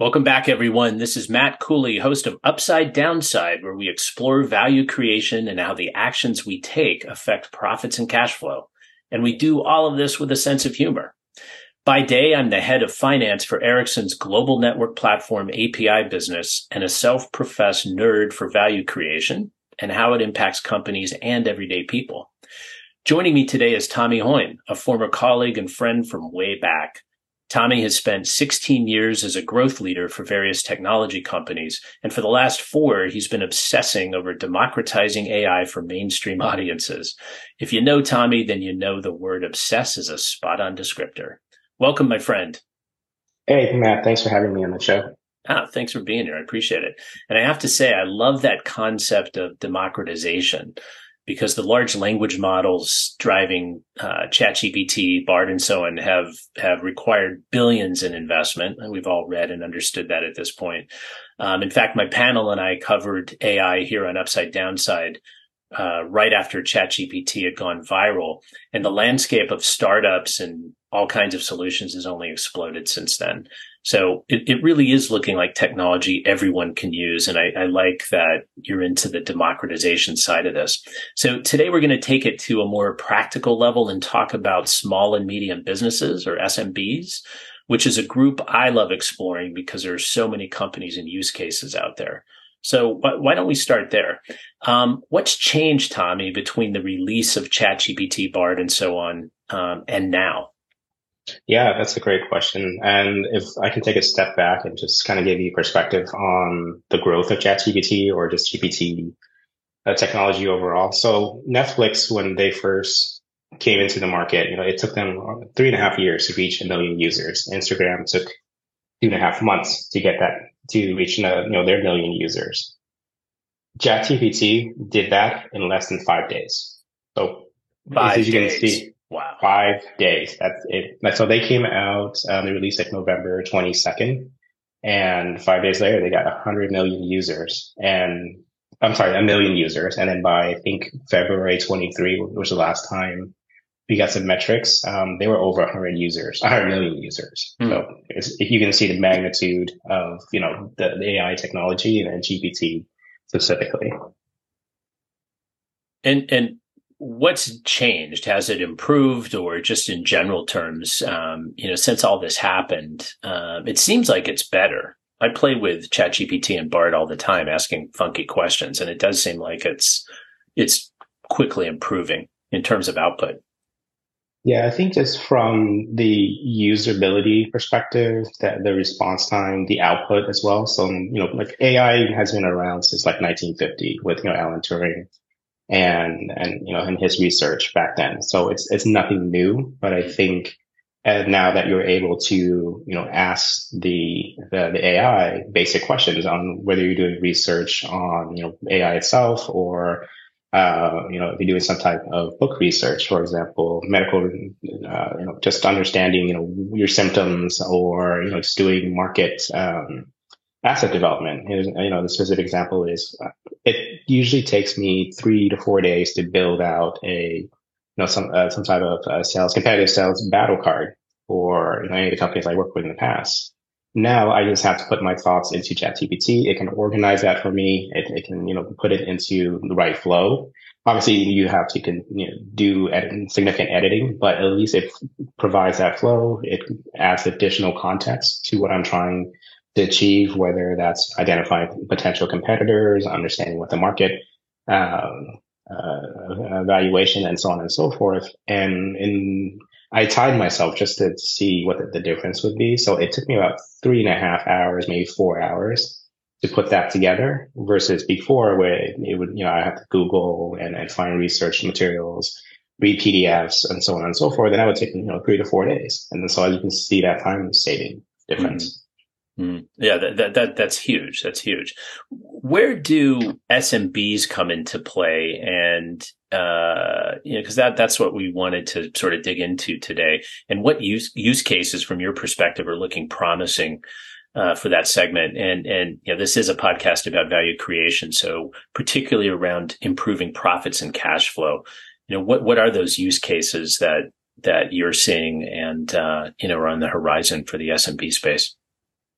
Welcome back, everyone. This is Matt Cooley, host of Upside Downside, where we explore value creation and how the actions we take affect profits and cash flow. And we do all of this with a sense of humor. By day, I'm the head of finance for Ericsson's global network platform API business and a self-professed nerd for value creation and how it impacts companies and everyday people. Joining me today is Tommy Huynh, a former colleague and friend from way back. Tommy has spent 16 years as a growth leader for various technology companies. And for the last four, he's been obsessing over democratizing AI for mainstream audiences. If you know Tommy, then you know the word obsess is a spot on descriptor. Welcome, my friend. Hey, Matt. Thanks for having me on the show. Ah, thanks for being here. I appreciate it. And I have to say, I love that concept of democratization because the large language models driving uh, ChatGPT, Bard, and so on have have required billions in investment, and we've all read and understood that at this point. Um, in fact, my panel and I covered AI here on Upside Downside uh, right after ChatGPT had gone viral, and the landscape of startups and all kinds of solutions has only exploded since then. So it, it really is looking like technology everyone can use. And I, I like that you're into the democratization side of this. So today we're going to take it to a more practical level and talk about small and medium businesses or SMBs, which is a group I love exploring because there are so many companies and use cases out there. So why don't we start there? Um, what's changed, Tommy, between the release of ChatGPT, Bard, and so on, um, and now? Yeah, that's a great question. And if I can take a step back and just kind of give you perspective on the growth of ChatGPT or just GPT uh, technology overall. So Netflix, when they first came into the market, you know, it took them three and a half years to reach a million users. Instagram took two and a half months to get that to reach you know their million users. ChatGPT did that in less than five days. So five as you days. can see, Wow. Five days. That's it. So they came out, um, they released like November 22nd. And five days later, they got 100 million users. And I'm sorry, a million users. And then by, I think, February 23, which was the last time we got some metrics, um, they were over 100 users, 100 million users. Mm. So if you can see the magnitude of, you know, the, the AI technology and GPT specifically. And, and what's changed? Has it improved, or just in general terms, um, you know, since all this happened, um, it seems like it's better. I play with ChatGPT and Bard all the time, asking funky questions, and it does seem like it's it's quickly improving in terms of output. Yeah, I think just from the usability perspective, that the response time, the output as well. So, you know, like AI has been around since like 1950 with, you know, Alan Turing and and you know in his research back then. So it's it's nothing new, but I think uh, now that you're able to you know ask the, the the AI basic questions on whether you're doing research on you know AI itself or uh, you know, if you're doing some type of book research, for example, medical, uh, you know, just understanding, you know, your symptoms or, you know, just doing market, um, asset development. You know, the specific example is uh, it usually takes me three to four days to build out a, you know, some, uh, some type of uh, sales, competitive sales battle card for, you know, any of the companies I worked with in the past. Now I just have to put my thoughts into ChatGPT. It can organize that for me. It, it can, you know, put it into the right flow. Obviously, you have to can, you know, do significant editing, but at least it provides that flow. It adds additional context to what I'm trying to achieve, whether that's identifying potential competitors, understanding what the market um, uh, valuation, and so on and so forth. And in I tied myself just to see what the, difference would be. So it took me about three and a half hours, maybe four hours to put that together versus before where it, would, you know, I have to Google and, and find research materials, read PDFs and so on and so forth. And that would take, you know, three to four days. And so as you can see that time saving difference. Mm-hmm. Mm, yeah, that, that, that that's huge. That's huge. Where do SMBs come into play? And uh, you know, because that that's what we wanted to sort of dig into today. And what use use cases, from your perspective, are looking promising uh, for that segment? And and you know, this is a podcast about value creation, so particularly around improving profits and cash flow. You know, what what are those use cases that that you're seeing and uh, you know are on the horizon for the SMB space?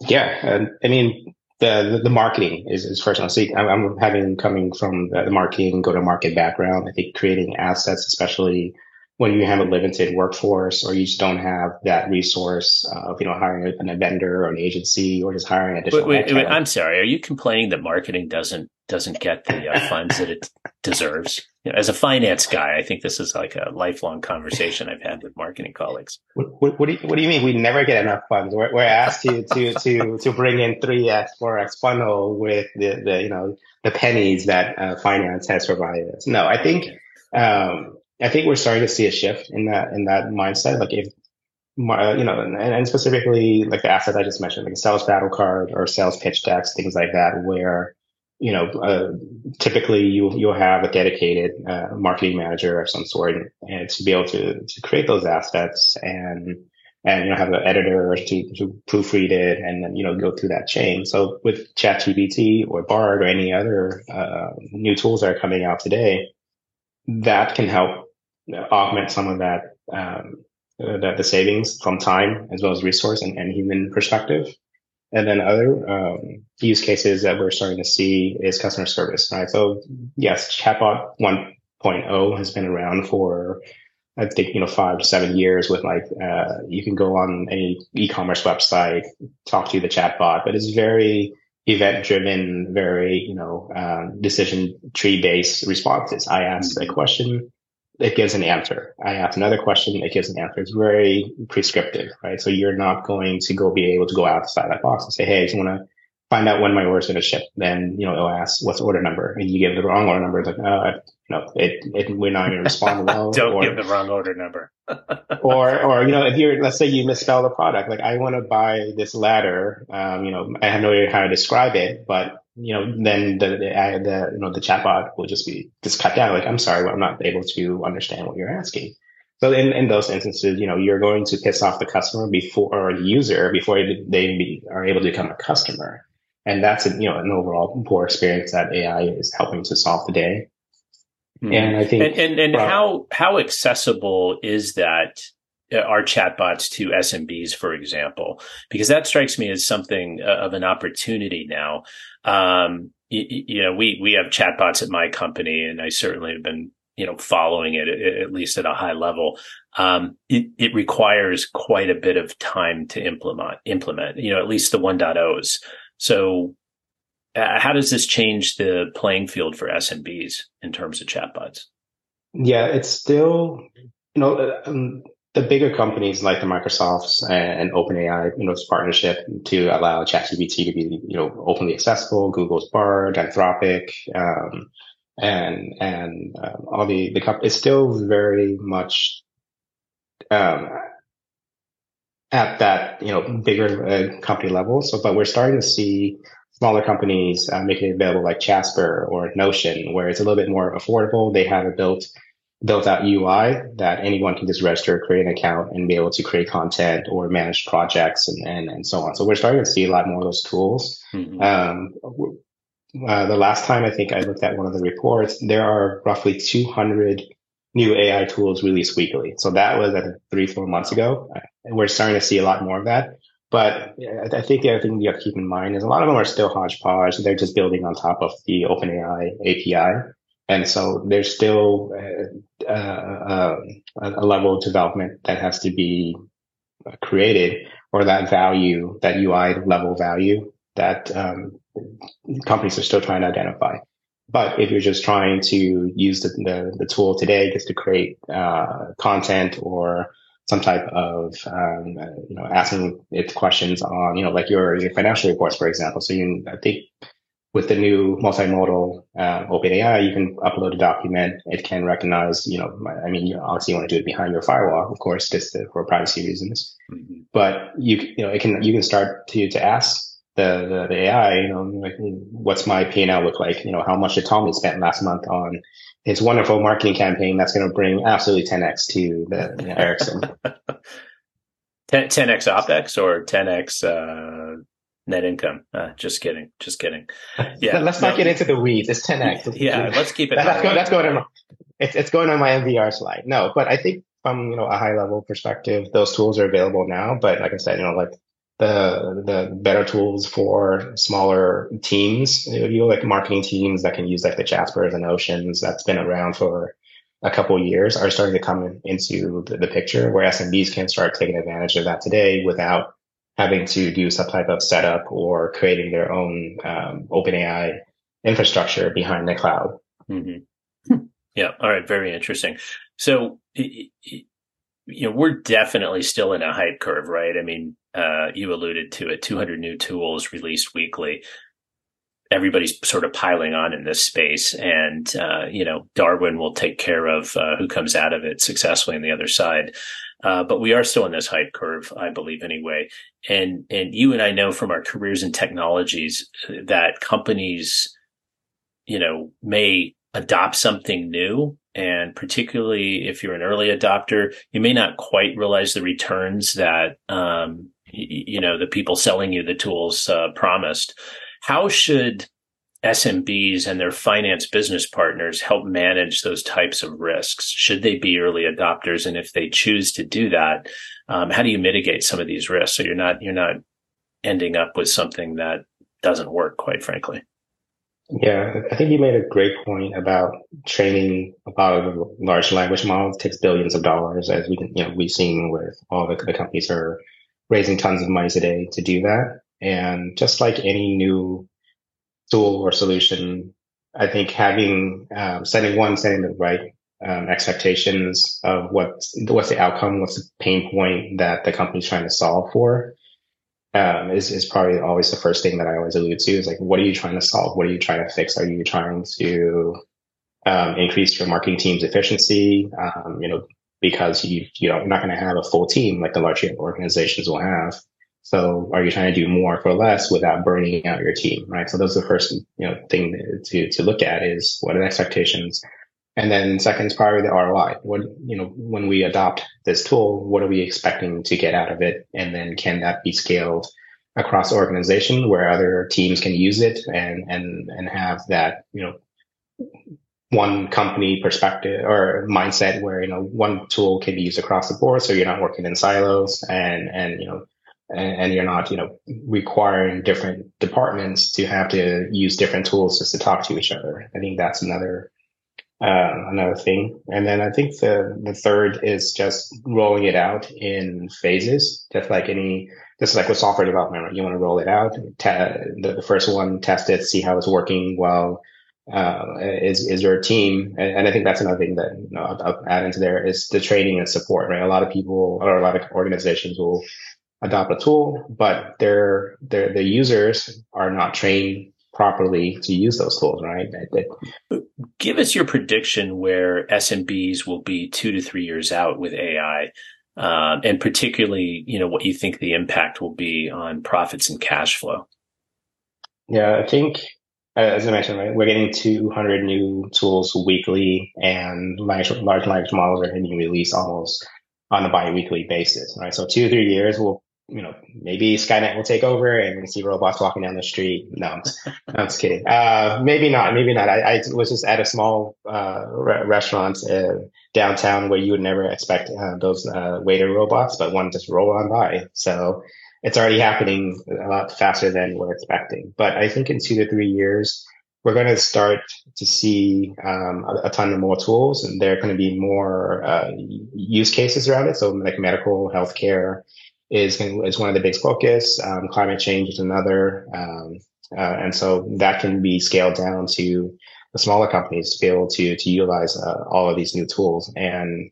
Yeah, and I mean the the, marketing is, is first. See, I'm, I'm having coming from the, the marketing go to market background. I think creating assets, especially when you have a limited workforce or you just don't have that resource of you know hiring a, a vendor or an agency or just hiring additional. Wait, wait, wait, I'm sorry. Are you complaining that marketing doesn't doesn't get the uh, funds that it deserves? You know, as a finance guy, I think this is like a lifelong conversation I've had with marketing colleagues. What, what, what, do, you, what do you mean? We never get enough funds. We're, we're asked to to to to bring in three x four x funnel with the, the you know the pennies that uh, finance has provided us. No, I think. Um, I think we're starting to see a shift in that in that mindset. Like if uh, you know, and, and, specifically like the assets I just mentioned, like a sales battle card or sales pitch decks, things like that, where you know, uh, typically you you'll have a dedicated uh, marketing manager of some sort, and, to be able to to create those assets and and you know have an editor to to proofread it and then you know go through that chain. So with ChatGPT or Bard or any other uh, new tools that are coming out today, that can help augment some of that um, uh, the, the, savings from time as well as resource and, and human perspective. And then other um, use cases that we're starting to see is customer service, right? So yes, chatbot 1.0 has been around for I think you know five to seven years. With like uh, you can go on any e-commerce website, talk to the chatbot, but it's very event driven, very you know uh, decision tree based responses. I ask a question, it gives an answer. I ask another question, it gives an answer. It's very prescriptive, right? So you're not going to go be able to go outside that box and say, Hey, I just want to find out when my order is going to ship. Then, you know, it'll ask what's the order number and you give the wrong order number. It's like, oh, no, it, it, we're not going to respond well. Don't or, give the wrong order number. or, or, you know, if you're, let's say you misspell the product, like I want to buy this ladder. Um, you know, I have no idea how to describe it, but you know, then the, the, the, you know, the chatbot will just be just cut down. Like, I'm sorry, I'm not able to understand what you're asking. So in, in those instances, you know, you're going to piss off the customer before, or the user before they be, are able to become a customer. And that's, a, you know, an overall poor experience that AI is helping to solve today. Mm-hmm. And I think, and, and, and how, how accessible is that our chatbots to SMBs, for example, because that strikes me as something uh, of an opportunity now. Um, you, you, know, we we have chatbots at my company, and I certainly have been you know following it at least at a high level. Um, it, it requires quite a bit of time to implement implement. You know, at least the 1.0s. So, uh, how does this change the playing field for SMBs in terms of chatbots? Yeah, it's still you know. Uh, um, the bigger companies like the Microsofts and OpenAI, you know, this partnership to allow ChatGPT to be, you know, openly accessible, Google's Bard, Anthropic, um, and, and, um, all the, the company, it's still very much, um, at that, you know, bigger uh, company level. So, but we're starting to see smaller companies uh, making it available like Jasper or Notion, where it's a little bit more affordable. They have it built built out UI that anyone can just register, create an account and be able to create content or manage projects and, and, and so on. So we're starting to see a lot more of those tools. Mm-hmm. Um, uh, the last time I think I looked at one of the reports, there are roughly 200 new AI tools released weekly. So that was uh, three, four months ago. And we're starting to see a lot more of that. But I think the other thing you have to keep in mind is a lot of them are still hodgepodge. They're just building on top of the OpenAI API. And so there's still uh, uh, a level of development that has to be created or that value, that UI level value that um, companies are still trying to identify. But if you're just trying to use the, the, the tool today just to create uh, content or some type of um, you know asking it questions on you know like your your financial reports for example so you I think with the new multimodal uh, OpenAI, you can upload a document. It can recognize, you know, I mean, obviously you want to do it behind your firewall, of course, just to, for privacy reasons. Mm-hmm. But you, you know, it can, you can start to, to ask the, the, the AI, you know, like, what's my P&L look like? You know, how much did Tommy spent last month on his wonderful marketing campaign that's going to bring absolutely 10x to the you know, Ericsson. 10, 10x OpEx or 10x, uh, net income. Uh, just kidding. Just kidding. Yeah. let's not get into the weeds. It's 10x. yeah. Let's keep it. that's, going, that's going on. It's, it's going on my MVR slide. No, but I think from, you know, a high level perspective, those tools are available now. But like I said, you know, like the the better tools for smaller teams, you know, like marketing teams that can use like the Jaspers and Notions that's been around for a couple years are starting to come into the, the, picture where SMBs can start taking advantage of that today without having to do some type of setup or creating their own um, OpenAI infrastructure behind the cloud. Mm-hmm. Yeah. All right. Very interesting. So, you know, we're definitely still in a hype curve, right? I mean, uh, you alluded to it 200 new tools released weekly everybody's sort of piling on in this space. And uh, you know darwin will take care of uh, who comes out of it successfully on the other side. Uh, but we are still in this hype curve i believe anyway. And and you and i know from our careers in technologies that companies you know may adopt something new. And particularly if you're an early adopter you may not quite realize the returns that um, you know the people selling you the tools uh, promised how should SMBs and their finance business partners help manage those types of risks? Should they be early adopters? And if they choose to do that, um, how do you mitigate some of these risks so you're not you're not ending up with something that doesn't work, quite frankly? Yeah, I think you made a great point about training a lot of large language models takes billions of dollars, as we can, you know, we've seen with all the, the companies are raising tons of money today to do that. And just like any new tool or solution, I think having um, setting one, setting the right um, expectations of what what's the outcome, what's the pain point that the company's trying to solve for, um, is is probably always the first thing that I always allude to. Is like, what are you trying to solve? What are you trying to fix? Are you trying to um, increase your marketing team's efficiency? Um, you know, because you you know you're not going to have a full team like the large organizations will have. So are you trying to do more for less without burning out your team, right? So those are the first, you know, thing to, to look at is what are the expectations? And then second is probably the ROI. What, you know, when we adopt this tool, what are we expecting to get out of it? And then can that be scaled across organization where other teams can use it and, and, and have that, you know, one company perspective or mindset where, you know, one tool can be used across the board. So you're not working in silos and, and, you know, and, and, you're not, you know, requiring different departments to have to use different tools just to talk to each other. I think that's another uh, another thing. And then I think the the third is just rolling it out in phases, just like any, just like with software development. Right? You want to roll it out. Te- the, the first one, test it, see how it's working. Well, uh, is is your team, and, and, I think that's another thing that you know I'll, I'll add into there is the training and support. Right, a lot of people or a lot of organizations will adopt a tool, but their their the users are not trained properly to use those tools, right? Give us your prediction where SMBs will be two to three years out with AI, um, and particularly, you know, what you think the impact will be on profits and cash flow. Yeah, I think, as I mentioned, right, we're getting 200 new tools weekly, and large, large language models are being released almost on a bi-weekly basis, right? So two, three years, we'll you know, maybe Skynet will take over and we see robots walking down the street. No, I'm, just kidding. Uh, maybe not. Maybe not. I, I was just at a small uh, re- restaurant uh, downtown where you would never expect uh, those uh, waiter robots, but one just roll on by. So it's already happening a lot faster than we're expecting. But I think in two to three years, we're going to start to see um, a, a, ton of more tools, and there are going to be more uh, use cases around it. So like medical, healthcare is is one of the big focus. Um, climate change is another, um, uh, and so that can be scaled down to the smaller companies to be able to to utilize uh, all of these new tools and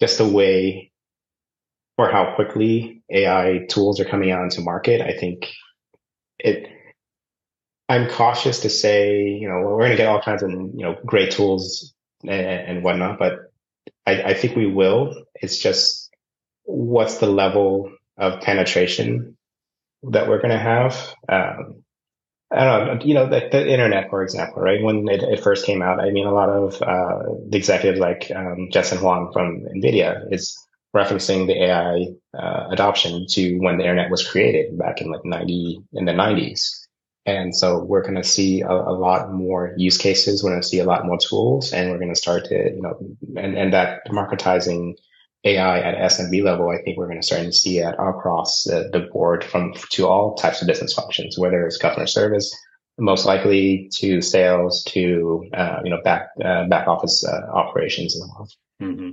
just the way or how quickly AI tools are coming out into market. I think it. I'm cautious to say, you know, we're going to get all kinds of, you know, great tools and, and whatnot, but I, I think we will. It's just what's the level of penetration that we're going to have. Um, I don't know, you know, the, the, internet, for example, right? When it, it, first came out, I mean, a lot of uh, the executives like um, Jensen Huang from NVIDIA is referencing the AI uh, adoption to when the internet was created back in like 90, in the 90s. And so we're going to see a, a, lot more use cases. We're going to see a lot more tools and we're going to start to, you know, and, and that democratizing AI at SMB level, I think we're going to start to see it across the, the board from to all types of business functions, whether it's customer service, most likely to sales, to uh, you know back uh, back office uh, operations as well. Mm-hmm.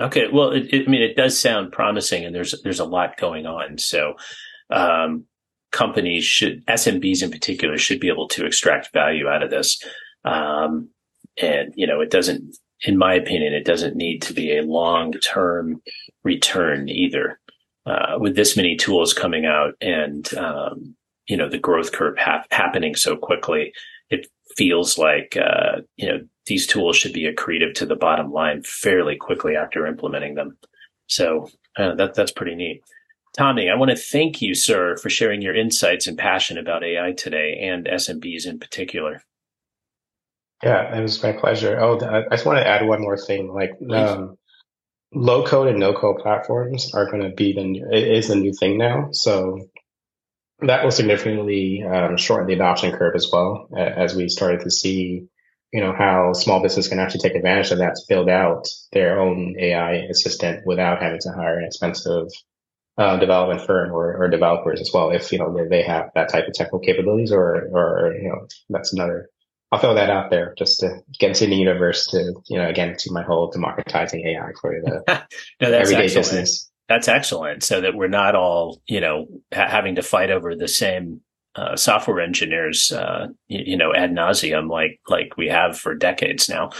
Okay, well, it, it, I mean, it does sound promising, and there's there's a lot going on. So, um, companies should SMBs in particular should be able to extract value out of this. Um, and you know, it doesn't in my opinion, it doesn't need to be a long term return either. Uh, with this many tools coming out and, um, you know, the growth curve ha- happening so quickly, it feels like, uh, you know, these tools should be accretive to the bottom line fairly quickly after implementing them. So uh, that, that's pretty neat. Tommy, I want to thank you, sir, for sharing your insights and passion about AI today and SMBs in particular. Yeah, it was my pleasure. Oh, I just want to add one more thing. Like, um, low code and no code platforms are going to be the new, it is the new thing now. So that will significantly um, shorten the adoption curve as well as we started to see, you know, how small business can actually take advantage of that to build out their own AI assistant without having to hire an expensive uh, development firm or, or developers as well. If you know they, they have that type of technical capabilities, or or you know that's another I'll throw that out there just to get into the universe to, you know, again, to my whole democratizing AI for the no, everyday excellent. business. That's excellent. So that we're not all, you know, ha- having to fight over the same uh, software engineers, uh, you, you, know, ad nauseum like, like we have for decades now.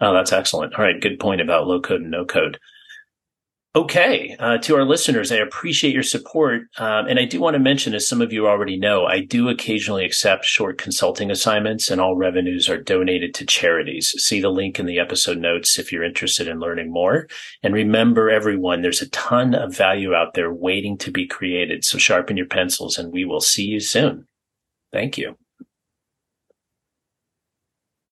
Oh, that's excellent. All right. Good point about low code and no code. Okay, uh, to our listeners, I appreciate your support. Um, and I do want to mention, as some of you already know, I do occasionally accept short consulting assignments, and all revenues are donated to charities. See the link in the episode notes if you're interested in learning more. And remember, everyone, there's a ton of value out there waiting to be created. So sharpen your pencils, and we will see you soon. Thank you.